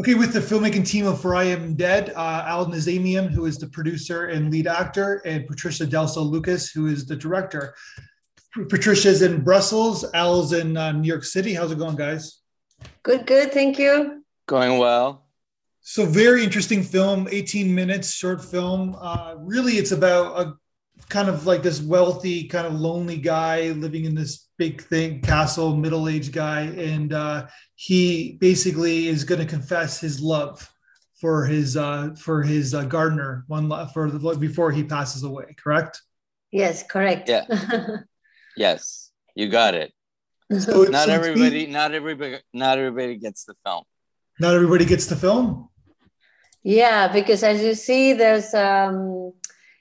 Okay, with the filmmaking team of For I Am Dead, uh, Al Nazemian, who is the producer and lead actor, and Patricia Delso Lucas, who is the director. Patricia's in Brussels, Al's in uh, New York City. How's it going, guys? Good, good. Thank you. Going well. So, very interesting film, 18 minutes, short film. Uh, really, it's about a kind of like this wealthy, kind of lonely guy living in this big thing, castle, middle aged guy. And uh, he basically is going to confess his love for his uh, for his uh, gardener one for the, before he passes away. Correct? Yes, correct. Yeah. yes, you got it. So not everybody, not everybody, not everybody gets the film. Not everybody gets the film. Yeah, because as you see, there's um,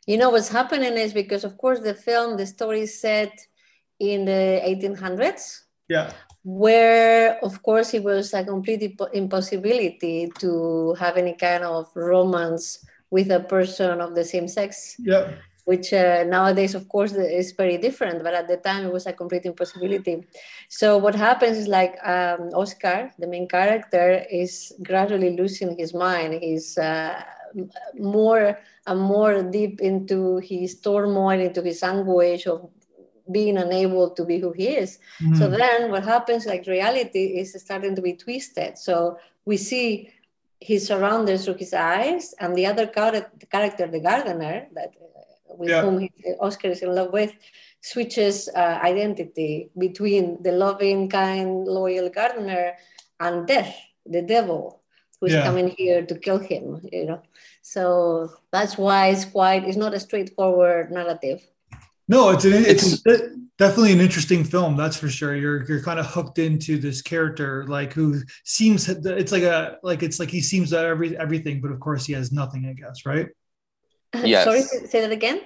you know what's happening is because of course the film, the story is set in the 1800s. Yeah. Where of course it was a complete impossibility to have any kind of romance with a person of the same sex. Yeah which uh, nowadays of course is very different but at the time it was a complete impossibility. So what happens is like um, oscar the main character is gradually losing his mind. He's uh, more and more deep into his turmoil into his anguish of being unable to be who he is. Mm. So then what happens, like reality is starting to be twisted. So we see his surroundings through his eyes, and the other character, the gardener, that uh, with yeah. whom he, Oscar is in love with, switches uh, identity between the loving, kind, loyal gardener and death, the devil, who's yeah. coming here to kill him. You know, so that's why it's quite. It's not a straightforward narrative. No, it's an, it's, it's definitely an interesting film. That's for sure. You're you're kind of hooked into this character, like who seems it's like a like it's like he seems to every everything, but of course he has nothing. I guess, right? Uh, yes. Sorry, say that again.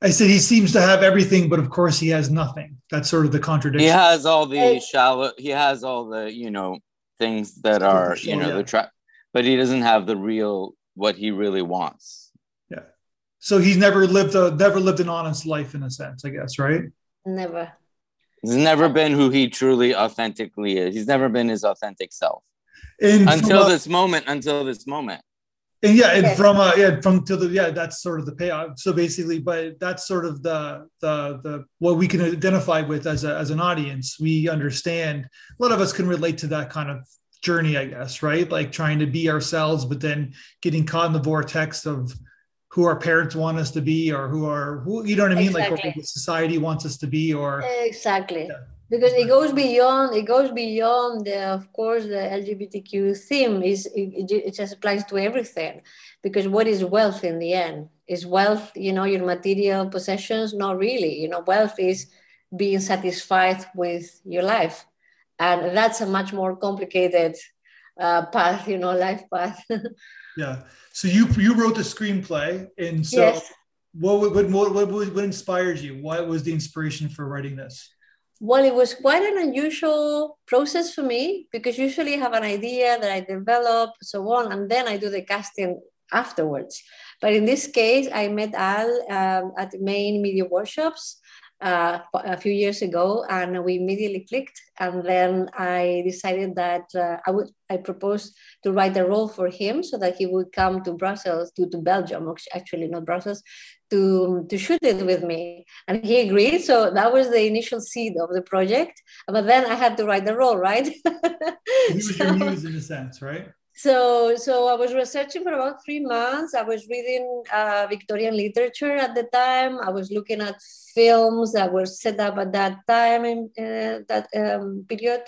I said he seems to have everything, but of course he has nothing. That's sort of the contradiction. He has all the shallow. He has all the you know things that are you know yeah. the trap, but he doesn't have the real what he really wants. Yeah. So he's never lived a never lived an honest life in a sense, I guess, right? Never. He's never been who he truly authentically is. He's never been his authentic self. And until this moment, until this moment. And yeah, and from uh yeah, from to the yeah, that's sort of the payoff. So basically, but that's sort of the the the what we can identify with as a as an audience. We understand a lot of us can relate to that kind of journey, I guess, right? Like trying to be ourselves, but then getting caught in the vortex of who our parents want us to be or who are who you know what I mean exactly. like what society wants us to be or exactly yeah. Because it goes beyond it goes beyond the of course the LGBTQ theme. Is it, it just applies to everything. Because what is wealth in the end? Is wealth you know your material possessions? Not really. You know wealth is being satisfied with your life. And that's a much more complicated uh, path you know life path. Yeah. So you you wrote the screenplay, and so yes. what, what what what what inspired you? What was the inspiration for writing this? Well, it was quite an unusual process for me because usually I have an idea that I develop, so on, and then I do the casting afterwards. But in this case, I met Al um, at the Maine Media Workshops uh, a few years ago, and we immediately clicked. And then I decided that uh, I would I proposed to write a role for him so that he would come to Brussels to, to Belgium, actually not Brussels, to to shoot it with me, and he agreed. So that was the initial seed of the project. But then I had to write the role, right? he was so, your muse in a sense, right? So so i was researching for about three months. I was reading uh, victorian literature at the time. I was looking at films that were set up at that time in uh, that um, period.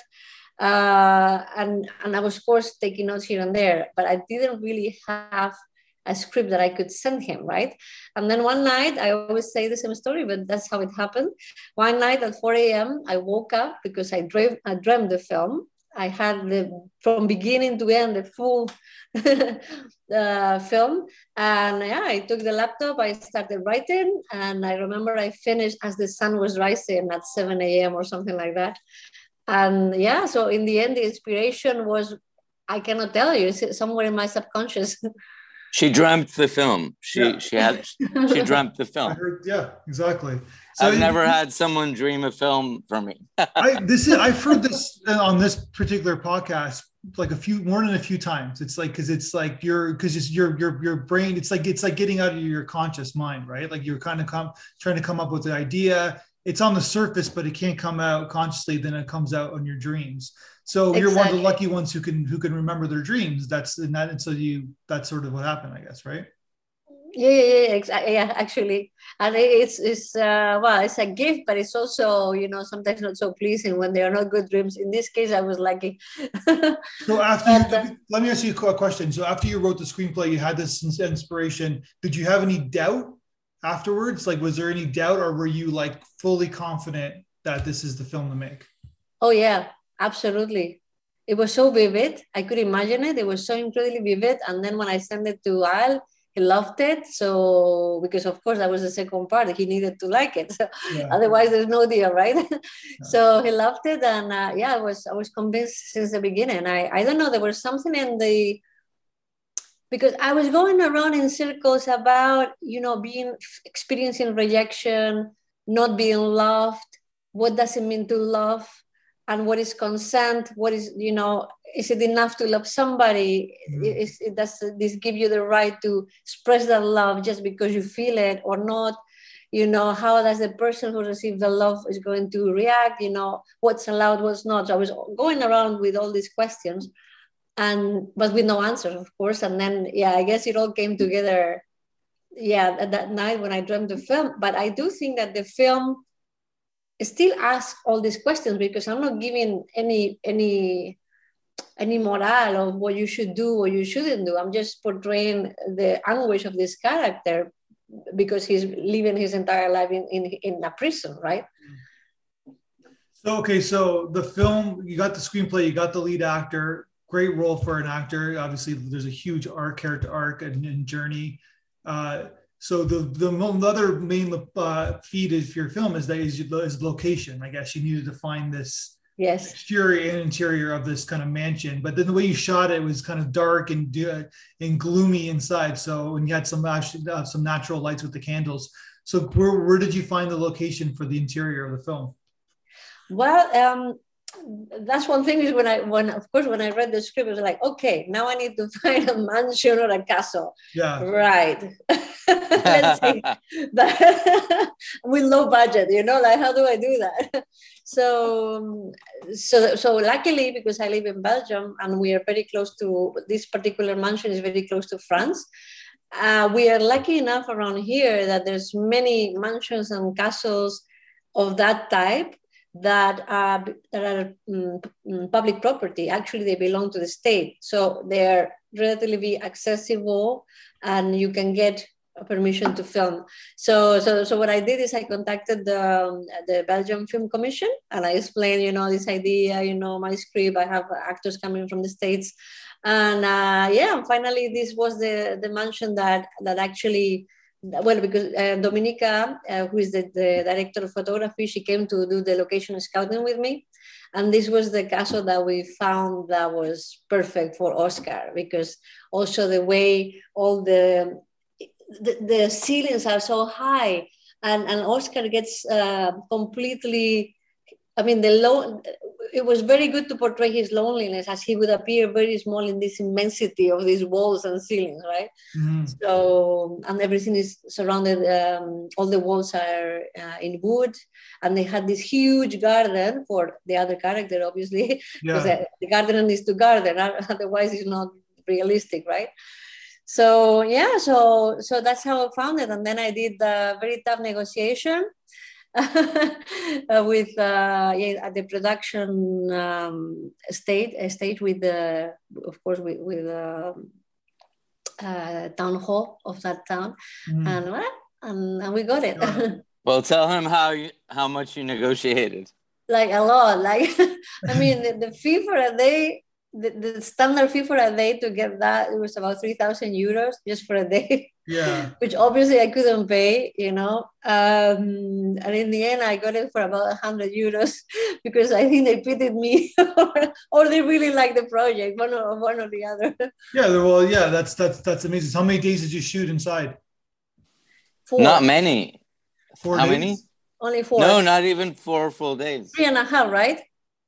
Uh, and and i was of course taking notes here and there but i didn't really have a script that i could send him right? And then one night i always say the same story but that's how it happened. One night at 4 a.m i woke up because i dreamed i dreamed the film I had the from beginning to end the full uh, film, and yeah, I took the laptop. I started writing, and I remember I finished as the sun was rising at 7 a.m. or something like that. And yeah, so in the end, the inspiration was I cannot tell you, it's somewhere in my subconscious. She dreamt the film. She yeah. she had she dreamt the film. Heard, yeah, exactly. So I've never had someone dream a film for me. I this is I've heard this on this particular podcast like a few more than a few times. It's like because it's like your because it's your your your brain. It's like it's like getting out of your conscious mind, right? Like you're kind of come trying to come up with the idea. It's on the surface, but it can't come out consciously. Then it comes out on your dreams. So exactly. you're one of the lucky ones who can who can remember their dreams. That's and that and so you that's sort of what happened, I guess, right? Yeah, yeah, yeah, exactly. Yeah, actually, and it's it's uh, well, it's a gift, but it's also you know sometimes not so pleasing when they are not good dreams. In this case, I was lucky. so after, you, uh, let me ask you a question. So after you wrote the screenplay, you had this inspiration. Did you have any doubt afterwards? Like, was there any doubt, or were you like fully confident that this is the film to make? Oh yeah, absolutely. It was so vivid. I could imagine it. It was so incredibly vivid. And then when I sent it to Al, he loved it. So because of course that was the second part, he needed to like it. So yeah. otherwise, there's no deal, right? Yeah. so he loved it, and uh, yeah, I was I was convinced since the beginning. I I don't know there was something in the because I was going around in circles about you know being experiencing rejection, not being loved. What does it mean to love? And what is consent what is you know is it enough to love somebody? Mm-hmm. is it does this give you the right to express that love just because you feel it or not? You know how does the person who received the love is going to react? You know what's allowed what's not? So i was going around with all these questions and but with no answers of course. And then yeah i guess it all came together yeah that night when i dreamt the film. But i do think that the film still ask all these questions because I'm not giving any any any morale of what you should do or you shouldn't do. I'm just portraying the anguish of this character because he's living his entire life in, in, in a prison, right? So okay, so the film, you got the screenplay, you got the lead actor, great role for an actor. Obviously, there's a huge arc, character arc, and, and journey. Uh, so the the other main uh, feed of your film is that is, is location. I guess you needed to find this yes exterior and interior of this kind of mansion. But then the way you shot it was kind of dark and uh, and gloomy inside. So and you had some actually uh, some natural lights with the candles. So where where did you find the location for the interior of the film? Well, um, that's one thing is when I when of course when I read the script, I was like, okay, now I need to find a mansion or a castle. Yeah. Right. Let's with low budget, you know, like how do I do that? So so so luckily because I live in Belgium and we are very close to this particular mansion is very close to France. Uh, we are lucky enough around here that there's many mansions and castles of that type that are, that are um, public property. Actually, they belong to the state. So they're relatively accessible and you can get permission to film. So, so, so what I did is I contacted the, um, the Belgium Film Commission and I explained, you know, this idea, you know, my script, I have actors coming from the States. And uh, yeah, finally, this was the, the mansion that, that actually well, because uh, Dominica, uh, who is the, the, director of photography, she came to do the location scouting with me. And this was the castle that we found that was perfect for Oscar because also the way all the, the, the ceilings are so high and, and Oscar gets uh, completely, I mean, the low, it was very good to portray his loneliness as he would appear very small in this immensity of these walls and ceilings, right? Mm-hmm. So, and everything is surrounded, um, all the walls are uh, in wood, and they had this huge garden for the other character, obviously, because yeah. the gardener needs to garden, otherwise, it's not realistic, right? So, yeah, so so that's how I found it. And then I did a very tough negotiation uh, with uh, yeah, at the production um, state uh, stage with the of course with, with um, uh, town hall of that town. Mm. and, well, and and we got it. Well tell him how you how much you negotiated. Like a lot. Like i mean the, the fee for a day the, the standard fee for a day to get that it was about 3000 euros just for a day. Yeah. Which obviously i couldn't pay you know? Um, and in the end i got it for about 100 euros because i think they pitied me or, they really liked the project one or one or the other. Yeah well yeah that's that's that's amazing. How many days did you shoot inside? Four. not many. Four how days? many? Only four. No not even four full days. Three and a half right?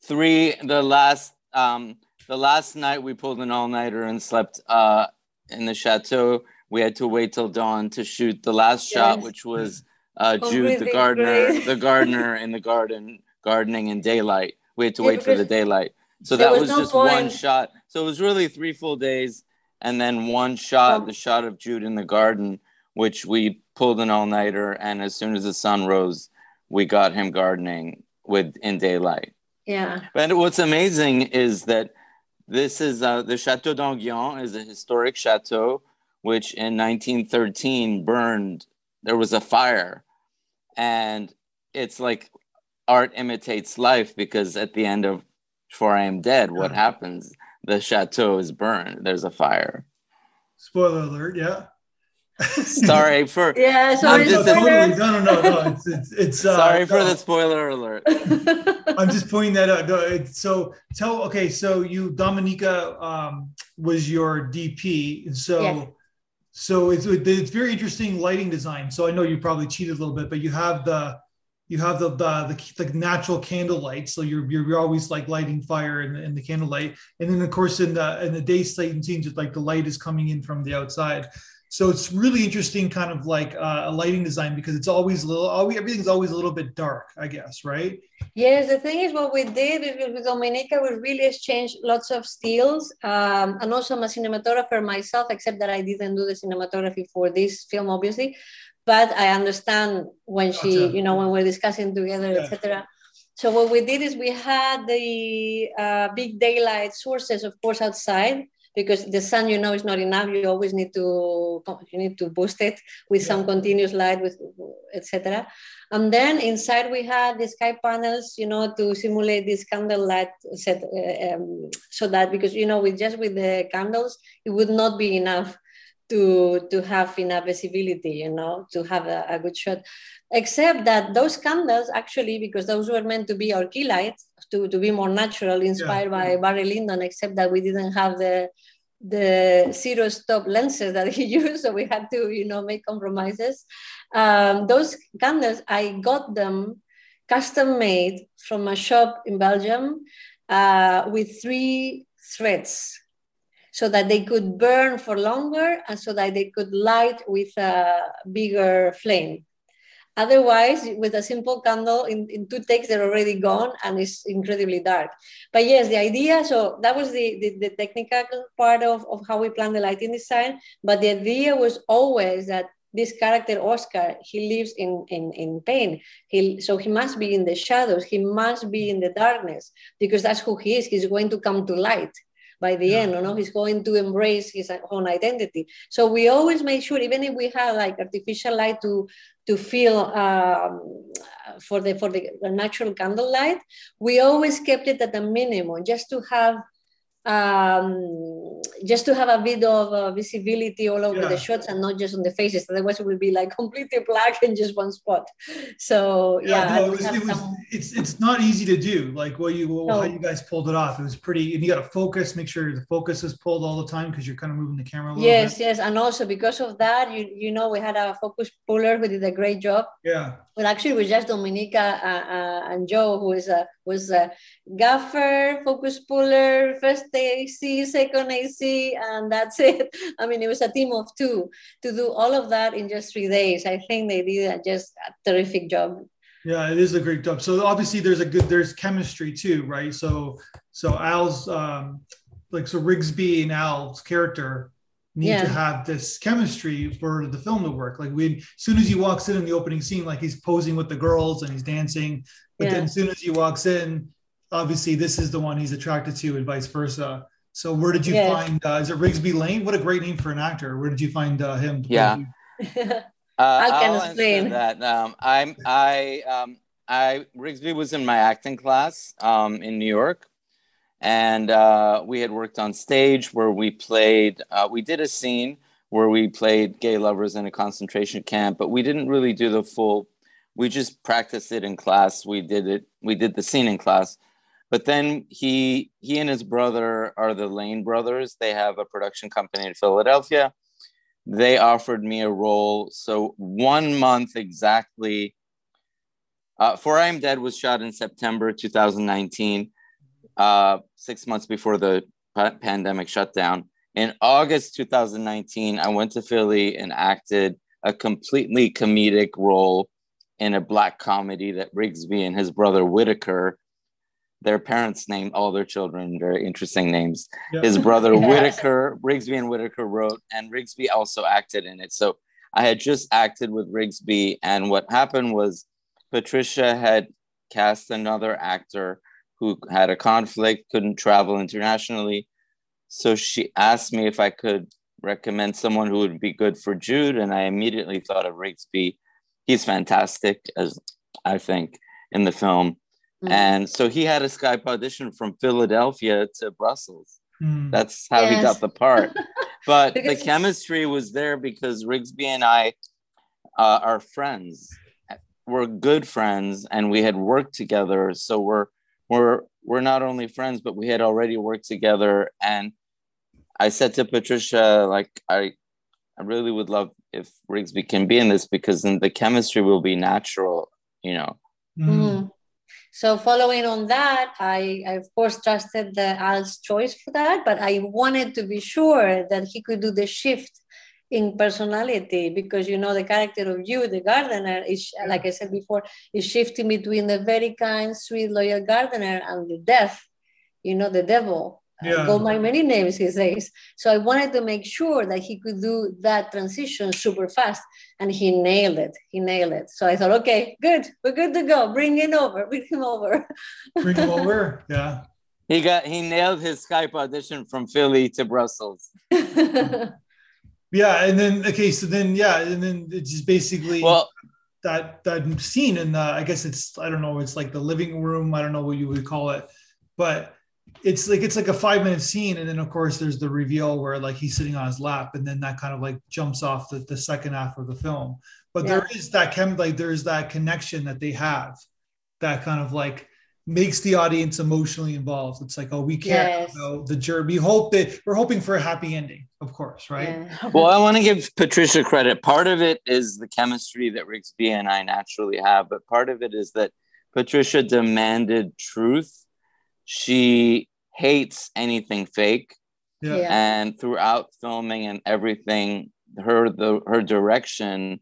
Three the last um the last night we pulled an all-nighter and slept uh, in the chateau. We had to wait till dawn to shoot the last yes. shot, which was uh, Jude the gardener, the gardener in the garden, gardening in daylight. We had to yeah, wait for the daylight. So that was, was no just point. one shot. So it was really three full days, and then one shot, um, the shot of Jude in the garden, which we pulled an all-nighter, and as soon as the sun rose, we got him gardening with in daylight. Yeah. But what's amazing is that this is uh, the Chateau d'Anguillon is a historic chateau, which in 1913 burned. There was a fire, and it's like art imitates life because at the end of For I Am Dead, what yeah. happens? The chateau is burned. There's a fire. Spoiler alert! Yeah. Sorry for yeah sorry just, no, no no no it's it's, it's uh, sorry for the spoiler alert. I'm just pointing that out. No, so tell okay so you dominica um, was your dp and so yeah. so it's it's very interesting lighting design. So i know you probably cheated a little bit but you have the you have the the, the, the natural candlelight so you're, you're, you're always like lighting fire in the, in the candlelight and then of course in the in the day slate scenes it's like the light is coming in from the outside so it's really interesting, kind of like uh, a lighting design because it's always a little, always, everything's always a little bit dark, I guess, right? Yes, the thing is, what we did with Dominica, we really exchanged lots of stills. Um, and also, I'm a cinematographer myself, except that I didn't do the cinematography for this film, obviously. But I understand when she, you know, when we're discussing together, yeah. etc. So what we did is we had the uh, big daylight sources, of course, outside because the sun you know is not enough. You always need to you need to boost it with yeah. some continuous light with etc and then inside we had the sky panels you know to simulate this candle light set uh, um, so that because you know with just with the candles it would not be enough to to have enough visibility you know to have a, a good shot except that those candles actually because those were meant to be our key lights to, to be more natural inspired yeah. by barry lyndon except that we didn't have the the zero stop lenses that he used so we had to you know make compromises um, those candles i got them custom made from a shop in belgium uh, with three threads so that they could burn for longer and so that they could light with a bigger flame Otherwise, with a simple candle, in, in two takes, they're already gone and it's incredibly dark. But yes, the idea, so that was the, the, the technical part of, of how we plan the lighting design. But the idea was always that this character Oscar, he lives in, in, in pain. He, so he must be in the shadows. He must be in the darkness because that's who he is. He's going to come to light by the end, you know, he's going to embrace his own identity. So we always make sure, even if we have like artificial light to to feel um, for the for the natural candlelight, we always kept it at a minimum just to have um, just to have a bit of uh, visibility all over yeah. the shots and not just on the faces. Otherwise, it will be like completely black in just one spot. So yeah, yeah no, it was, it was it's it's not easy to do. Like what you no. how you guys pulled it off. It was pretty, and you got to focus. Make sure the focus is pulled all the time because you're kind of moving the camera. yes, bit. yes, and also because of that, you you know, we had a focus puller who did a great job. Yeah. Well, actually, it was just Dominica uh, uh, and Joe who is a was a gaffer, focus puller, first AC, second AC, and that's it. I mean, it was a team of two to do all of that in just three days. I think they did a, just a terrific job. Yeah, it is a great job. So obviously, there's a good there's chemistry too, right? So so Al's um, like so Rigsby and Al's character need yeah. to have this chemistry for the film to work. Like we, as soon as he walks in in the opening scene, like he's posing with the girls and he's dancing, but yeah. then as soon as he walks in, obviously this is the one he's attracted to, and vice versa. So where did you yeah. find? Uh, is it Rigsby Lane? What a great name for an actor. Where did you find uh, him? Yeah, uh, I'll explain that. Um, I'm I um, I Rigsby was in my acting class um, in New York, and uh, we had worked on stage where we played. Uh, we did a scene where we played gay lovers in a concentration camp, but we didn't really do the full. We just practiced it in class. We did it. We did the scene in class, but then he he and his brother are the Lane brothers. They have a production company in Philadelphia. They offered me a role. So one month exactly. Uh, For I Am Dead was shot in September 2019 uh, six months before the pandemic shutdown. In August 2019, I went to Philly and acted a completely comedic role in a black comedy that Rigsby and his brother Whitaker, their parents named all their children very interesting names. Yep. His brother yes. Whitaker, Rigsby and Whitaker wrote, and Rigsby also acted in it. So I had just acted with Rigsby, and what happened was Patricia had cast another actor who had a conflict, couldn't travel internationally. So she asked me if I could recommend someone who would be good for Jude, and I immediately thought of Rigsby. He's fantastic, as I think, in the film. Mm. And so he had a Skype audition from Philadelphia to Brussels. Mm. That's how yes. he got the part. But the chemistry was there because Rigsby and I uh, are friends. We're good friends, and we had worked together. So we're we're we're not only friends, but we had already worked together. And I said to Patricia, like, I I really would love if Rigsby can be in this because then the chemistry will be natural, you know. Mm-hmm. So following on that, I, I, of course trusted the Al's choice for that, but I wanted to be sure that he could do the shift in personality because you know the character of you the gardener is like i said before is shifting between the very kind sweet loyal gardener and the death you know the devil. Yeah. go by many names he says so i wanted to make sure that he could do that transition super fast and he nailed it he nailed it. So i thought okay good we're good to go. Bring him over bring him over. Bring him over? Yeah. He got he nailed his skype audition from philly to brussels yeah and then okay so then yeah and then it's just basically well that that scene in the i guess it's i don't know it's like the living room i don't know what you would call it but it's like it's like a five minute scene and then of course there's the reveal where like he's sitting on his lap and then that kind of like jumps off the, the second half of the film but yeah. there is that chem like there's that connection that they have that kind of like makes the audience emotionally involved. It's like, oh, we care yes. about the jury. We hope that we're hoping for a happy ending, of course, right? Yeah. well, I want to give Patricia credit. Part of it is the chemistry that Rigsby and I naturally have, but part of it is that Patricia demanded truth. She hates anything fake. Yeah. yeah. And throughout filming and everything, her the her direction,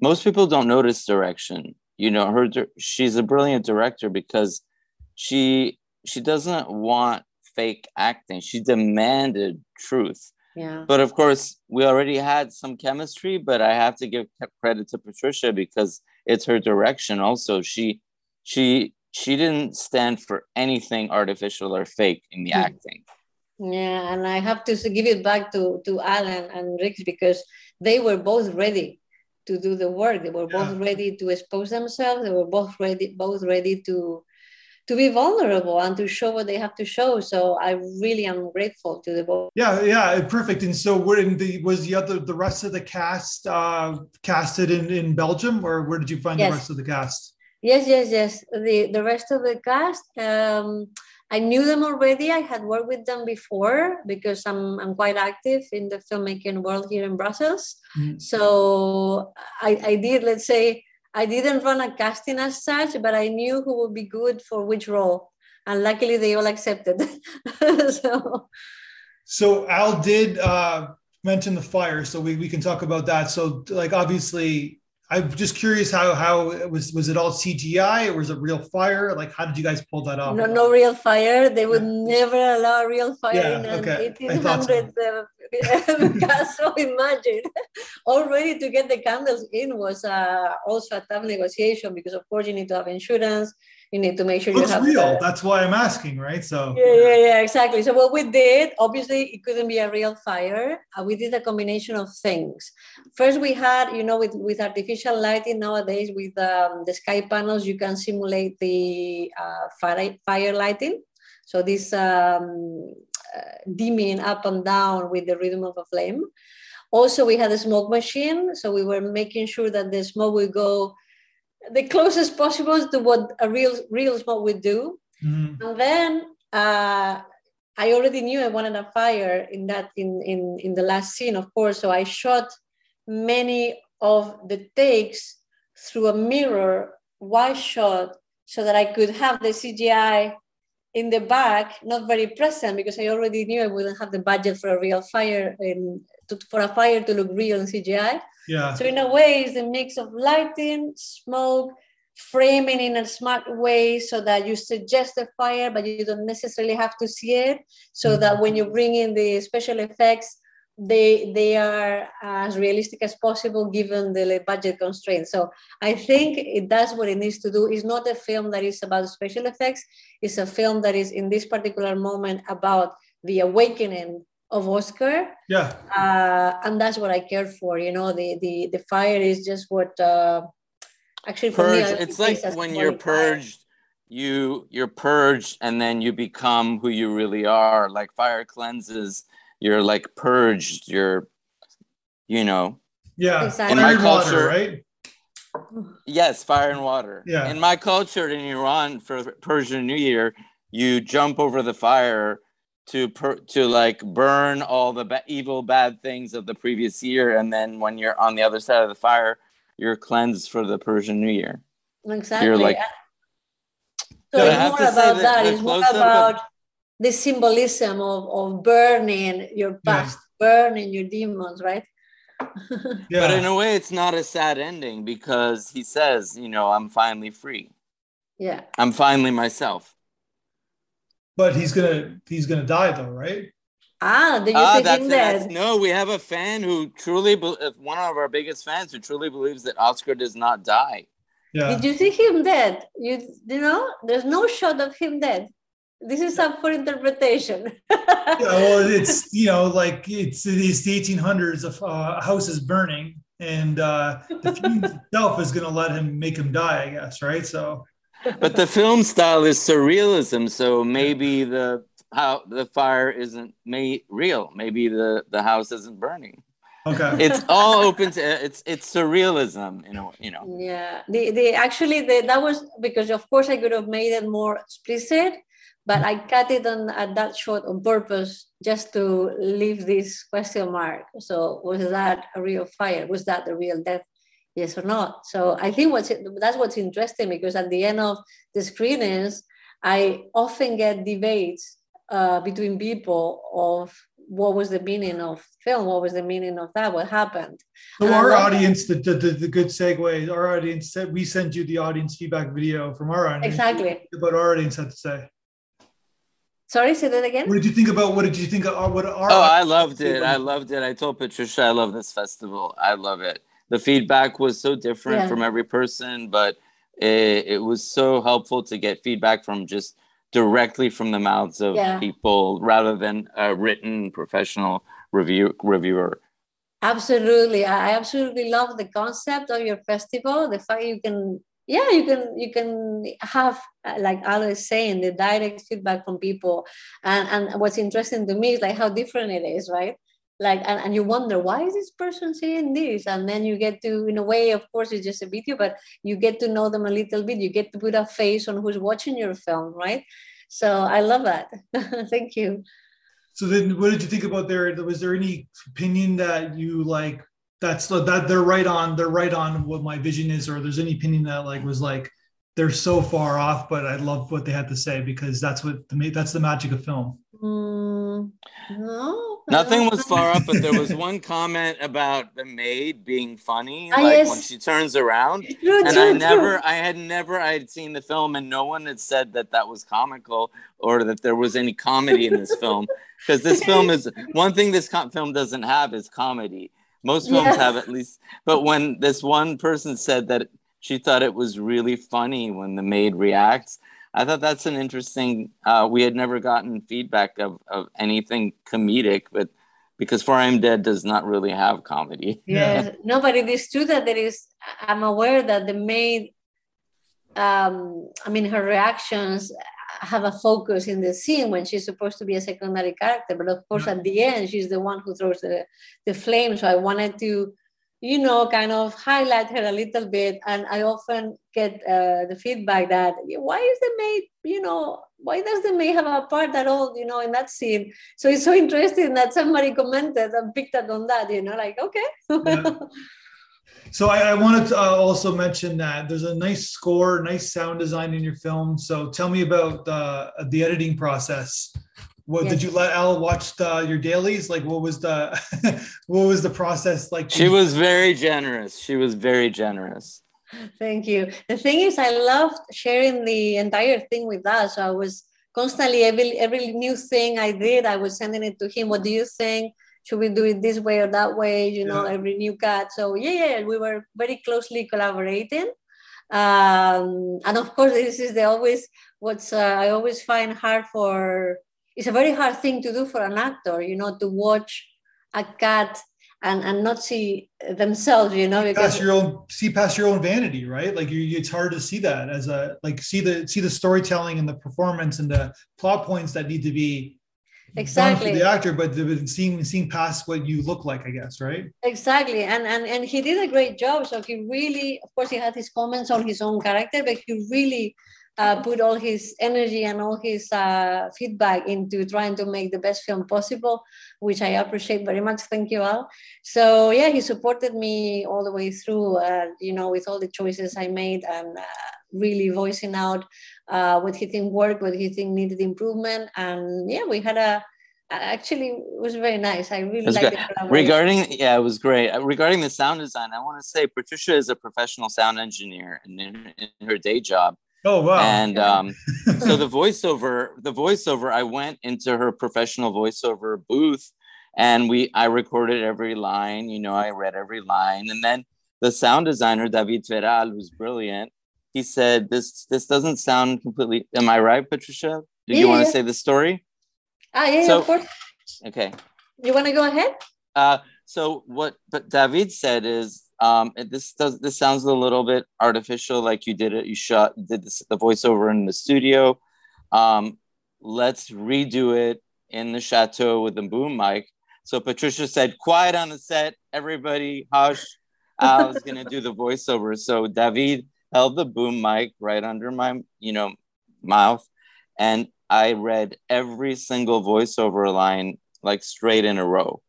most people don't notice direction. You know, her she's a brilliant director because she she doesn't want fake acting. She demanded truth. Yeah. But of course, we already had some chemistry, but I have to give credit to Patricia because it's her direction also. She she she didn't stand for anything artificial or fake in the mm. acting. Yeah, and I have to give it back to to Alan and Rick because they were both ready to do the work. They were both ready to expose themselves. They were both ready both ready to to be vulnerable and to show what they have to show. So I really am grateful to the both. Yeah, yeah, perfect. And so, where in the was the other the rest of the cast uh, casted in in Belgium, or where did you find yes. the rest of the cast? Yes, yes, yes. The the rest of the cast. Um, I knew them already. I had worked with them before because I'm, I'm quite active in the filmmaking world here in Brussels. Mm-hmm. So I, I did, let's say, I didn't run a casting as such, but I knew who would be good for which role. And luckily they all accepted. so so Al did uh, mention the fire, so we, we can talk about that. So like obviously I'm just curious how how it was was it all CGI or was it real fire? Like how did you guys pull that off? No, no real fire. They would yeah. never allow real fire yeah, in an okay. 1800 so. so imagine already to get the candles in was uh, also a tough negotiation because of course you need to have insurance you need to make sure Looks you have real. The, That's why I'm asking, right? So yeah, yeah, yeah, exactly. So what we did, obviously, it couldn't be a real fire. Uh, we did a combination of things. First, we had, you know, with with artificial lighting nowadays, with um, the sky panels, you can simulate the uh, fire fire lighting. So this um, uh, dimming up and down with the rhythm of a flame. Also, we had a smoke machine, so we were making sure that the smoke would go the closest possible to what a real real smoke would do. Mm-hmm. And then uh, I already knew I wanted a fire in that in, in in the last scene, of course. So I shot many of the takes through a mirror wide shot so that I could have the CGI in the back, not very present because I already knew I wouldn't have the budget for a real fire in to, for a fire to look real in CGI. Yeah. So in a way, it's a mix of lighting, smoke, framing in a smart way so that you suggest the fire, but you don't necessarily have to see it. So mm-hmm. that when you bring in the special effects, they they are as realistic as possible given the budget constraints. So I think it does what it needs to do. It's not a film that is about special effects. It's a film that is in this particular moment about the awakening of Oscar. Yeah. Uh, and that's what I care for. You know, the the the fire is just what uh, actually for me. It's like when you're purged. Fire. You you're purged and then you become who you really are. Like fire cleanses. You're like purged. You're, you know. Yeah. Exactly. In my culture, water, right? Yes, fire and water. Yeah. In my culture in Iran for Persian New Year, you jump over the fire to per, to like burn all the ba- evil bad things of the previous year and then when you're on the other side of the fire you're cleansed for the persian new year exactly you're like so it's more about that, that. it's more about of, the symbolism of, of burning your past yeah. burning your demons right yeah. but in a way it's not a sad ending because he says you know i'm finally free yeah i'm finally myself but he's gonna he's gonna die though, right? Ah, did you ah, that's, that's, no. We have a fan who truly, uh, one of our biggest fans, who truly believes that Oscar does not die. Yeah. Did you see him dead? You you know, there's no shot of him dead. This is up for interpretation. yeah, well, it's you know, like it's it's the 1800s. Of uh, house is burning, and uh, the fume itself is going to let him make him die. I guess, right? So but the film style is surrealism, so maybe the how the fire isn't made real. Maybe the the house isn't burning. Okay. It's all open to it's it's surrealism, you know, you know. Yeah. The the actually the, that was because of course I could have made it more explicit, but I cut it on at that shot on purpose just to leave this question mark. So was that a real fire? Was that the real death? Yes or not. So I think what's that's what's interesting because at the end of the screenings, I often get debates uh, between people of what was the meaning of film, what was the meaning of that, what happened. So and our audience, the, the, the, good segue, our audience said we sent you the audience feedback video from our audience. Exactly. What our audience had to say. Sorry, say that again. What did you think about? What did you think of our? What our? Oh, I loved it. I loved it. I told Patricia I love this festival. I love it the feedback was so different yeah. from every person, but it, it, was so helpful to get feedback from just directly from the mouths of yeah. people rather than a written professional review reviewer. Absolutely, I absolutely love the concept of your festival. The fact you can, yeah, you can you can have uh, like I was saying, the direct feedback from people, and and what's interesting to me is like how different it is, right? Like and, and you wonder why is this person saying this? And then you get to in a way of course it's just a video but you get to know them a little bit. You get to put a face on who's watching your film right? So i love that. Thank you. So then what did you think about there was there any opinion that you like that's that they're right on they're right on what my vision is or there's any opinion that like was like they're so far off but i love what they had to say because that's what the that's the magic of film mm, no Nothing was far up, but there was one comment about the maid being funny, ah, like yes. when she turns around. True, and true, I never, true. I had never, I had seen the film, and no one had said that that was comical or that there was any comedy in this film, because this film is one thing this com- film doesn't have is comedy. Most films have at least, but when this one person said that she thought it was really funny when the maid reacts, I thought that's an interesting. Uh, we had never gotten feedback of, of anything comedic, but because For I Am Dead does not really have comedy. Yes, no, but it is true that there is. I'm aware that the maid, um, I mean, her reactions have a focus in the scene when she's supposed to be a secondary character. But of course, at the end, she's the one who throws the, the flame. So I wanted to, you know, kind of highlight her a little bit. And I often get uh, the feedback that why is the maid, you know, why does the maid have a part at all, you know, in that scene? So it's so interesting that somebody commented and picked up on that, you know, like, okay. Yeah. So I, I wanted to uh, also mention that there's a nice score, nice sound design in your film. So tell me about uh, the editing process. What yes. did you let Al watch the, your dailies? Like, what was the what was the process like? She was very generous. She was very generous. Thank you. The thing is, I loved sharing the entire thing with us. So I was constantly every every new thing I did, I was sending it to him. What do you think? should we do it this way or that way you know yeah. every new cut so yeah, yeah we were very closely collaborating um, and of course this is the always what's uh, i always find hard for it's a very hard thing to do for an actor you know to watch a cat and and not see themselves you know because past your own see past your own vanity right? Like you, it's hard to see that as a like see the see the storytelling and the performance and the plot points that need to be exactly. the actor but seeing seeing past what you look like i guess right? Exactly. And and and he did a great job. So he really of course he had his comments on his own character but he really uh, put all his energy and all his uh, feedback into trying to make the best film possible, which I appreciate very much. Thank you all. So yeah, he supported me all the way through, uh, you know, with all the choices I made and uh, really voicing out uh, what he think worked, what he think needed improvement, and yeah, we had a actually it was very nice. I really liked it. Regarding yeah, it was great. Uh, regarding the sound design, I want to say Patricia is a professional sound engineer in, in her day job. Oh wow! And um, so the voiceover, the voiceover, I went into her professional voiceover booth, and we I recorded every line. You know, I read every line, and then the sound designer David Veral, who's brilliant, he said, "This this doesn't sound completely." Am I right, Patricia? Did yeah, you want to say the story? Ah, yeah, so, of course. Okay. You want to go ahead? Uh, so what but David said is um, this does this sounds a little bit artificial, like you did it. You shot did this, the voiceover in the studio. Um, let's redo it in the chateau with the boom mic. So Patricia said, "Quiet on the set, everybody, hush." I was gonna do the voiceover. So David held the boom mic right under my, you know, mouth, and I read every single voiceover line like straight in a row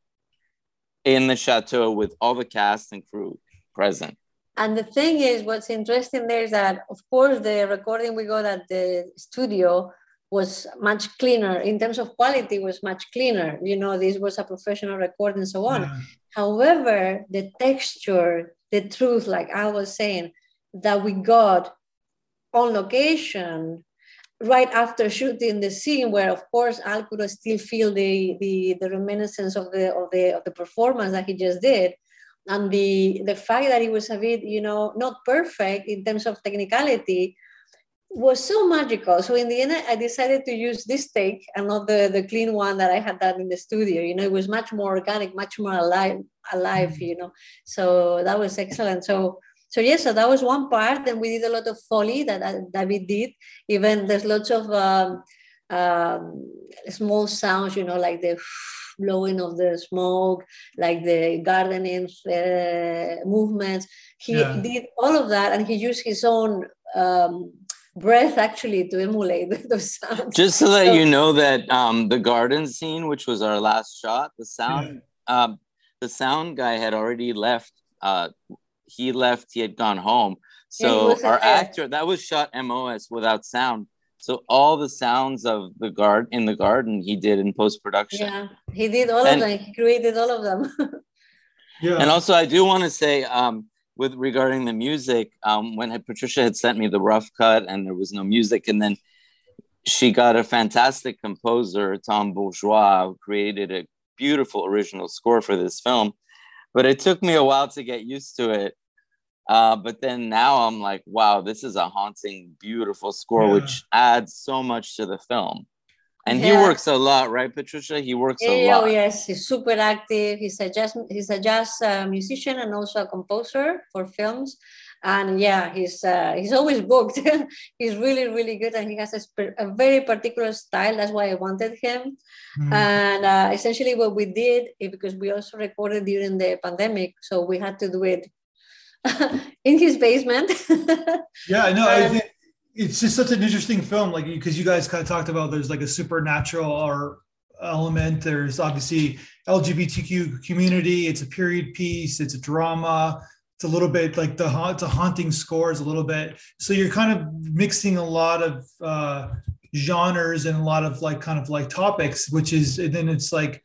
in the chateau with all the cast and crew present. And the thing is, what's interesting there is that, of course, the recording we got at the studio was much cleaner in terms of quality was much cleaner you know this was a professional record and so on yeah. however the texture the truth like i was saying that we got on location right after shooting the scene where of course al could still feel the, the the reminiscence of the of the of the performance that he just did. And the the fact that it was a bit you know not perfect in terms of technicality was so magical. So in the end i decided to use this take and not the the clean one that i had done in the studio. You know it was much more organic much more alive alive mm-hmm. you know. So that was excellent. So so yes, so that was one part. Then we did a lot of foley that that we did. Even there's lots of um, um, small sounds, you know, like the blowing of the smoke, like the gardening uh, movements. He yeah. did all of that, and he used his own um, breath actually to emulate those sounds. Just to let so, you know that um, the garden scene, which was our last shot, the sound, yeah. um, the sound guy had already left uh, he left, he had gone home. So our there. actor that was shot MOS without sound. So all the sounds of the guard in the garden he did in post production. Yeah, he did all and, of them. He created all of them. yeah. And also, I do want to say, um, with regarding the music, um, when Patricia had sent me the rough cut and there was no music, and then she got a fantastic composer, Tom Bourgeois, who created a beautiful original score for this film. But it took me a while to get used to it uh, but then now I'm like, wow, this is a haunting, beautiful score, yeah. which adds so much to the film. And yeah. he works a lot, right, Patricia? He works a yeah, lot. Oh, yes, he's super active. He's a jazz, he's a jazz uh, musician and also a composer for films. and yeah, he's uh, he's always booked. he's really really good, and he has a, a, very particular style. That's why I wanted him. Mm-hmm. And uh, essentially, what we did eh, because we also recorded during the pandemic, so we had to do it in his basement. yeah, I know. I think it's just such an interesting film, like because you guys kind of talked about there's like a supernatural or element. There's obviously LGBTQ community. It's a period piece. It's a drama. It's a little bit like the it's a haunting scores a little bit. So you're kind of mixing a lot of uh, genres and a lot of like kind of like topics, which is and then it's like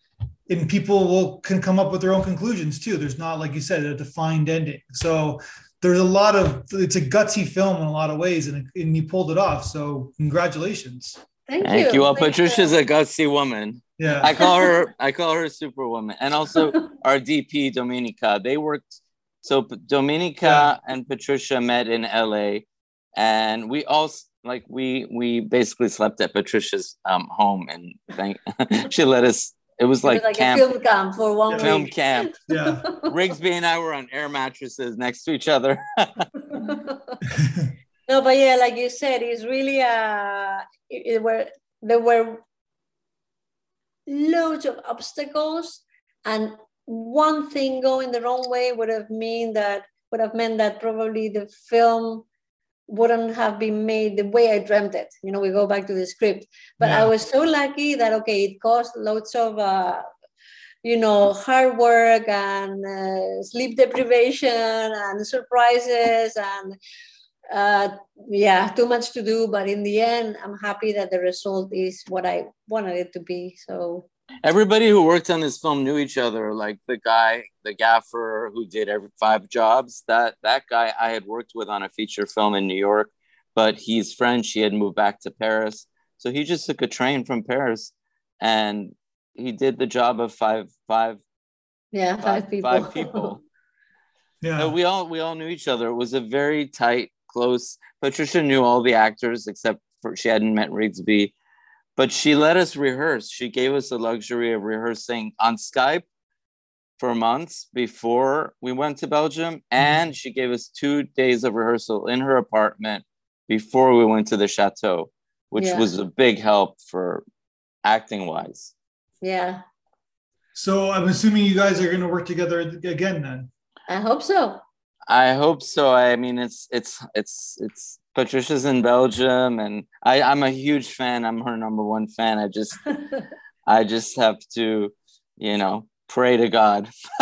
and people will can come up with their own conclusions too. There's not like you said a defined ending. So there's a lot of it's a gutsy film in a lot of ways, and, and you pulled it off. So congratulations. Thank, Thank you. you. Well, Thank Patricia's you. a gutsy woman. Yeah. I call her I call her a superwoman. And also our DP Dominica. They worked so Dominica yeah. and Patricia met in LA and we all like we we basically slept at Patricia's um, home and thank she let us it was like, it was like camp, a film camp for one film week. camp. Yeah. Rigsby and I were on air mattresses next to each other. no, but yeah, like you said, it's really uh it, it were there were loads of obstacles and one thing going the wrong way would have mean that would have meant that probably the film wouldn't have been made the way I dreamt it. You know, we go back to the script. But yeah. I was so lucky that okay, it cost loads of uh, you know hard work and uh, sleep deprivation and surprises and uh, yeah, too much to do. But in the end, I'm happy that the result is what I wanted it to be. So everybody who worked on this film knew each other. Like the guy, the gaffer who did every five jobs. That that guy I had worked with on a feature film in New York, but he's French. He had moved back to Paris, so he just took a train from Paris, and he did the job of five five. Yeah, five, five people. Five people. yeah, so we all we all knew each other. It was a very tight close. Patricia knew all the actors except for she hadn't met Rigsby, but she let us rehearse. She gave us the luxury of rehearsing on Skype for months before we went to Belgium, mm-hmm. and she gave us two days of rehearsal in her apartment before we went to the chateau, which yeah. was a big help for acting wise. Yeah. So I'm assuming you guys are going to work together again then. I hope so. I hope so. I mean, it's it's it's it's Patricia's in Belgium, and I I'm a huge fan. I'm her number one fan. I just I just have to, you know, pray to God.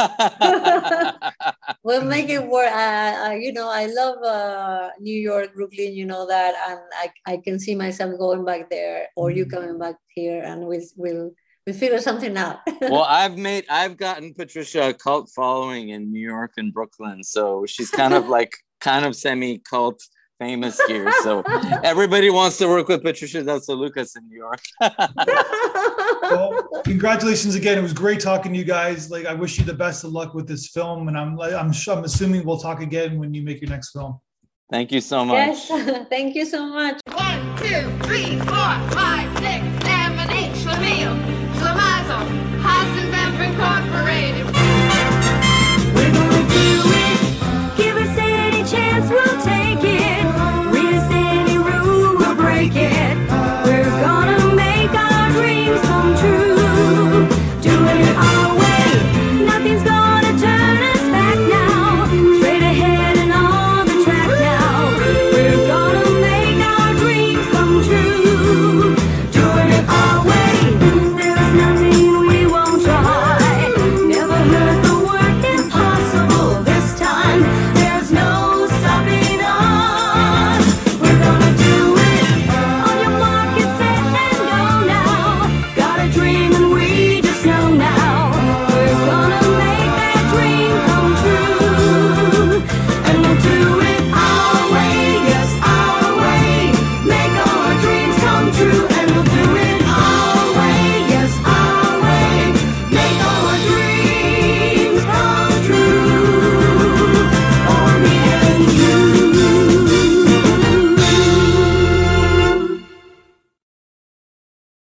we'll make it work. Uh, uh, you know, I love uh, New York, Brooklyn. You know that, and I I can see myself going back there, or you mm-hmm. coming back here, and we'll we'll we figure something out. well, I've made I've gotten Patricia a cult following in New York and Brooklyn, so she's kind of like kind of semi cult famous here. So everybody wants to work with Patricia Lucas in New York. well, congratulations again. It was great talking to you guys. Like I wish you the best of luck with this film, and I'm I'm I'm assuming we'll talk again when you make your next film. Thank you so much. Yes, thank you so much. One, two, three, four, five,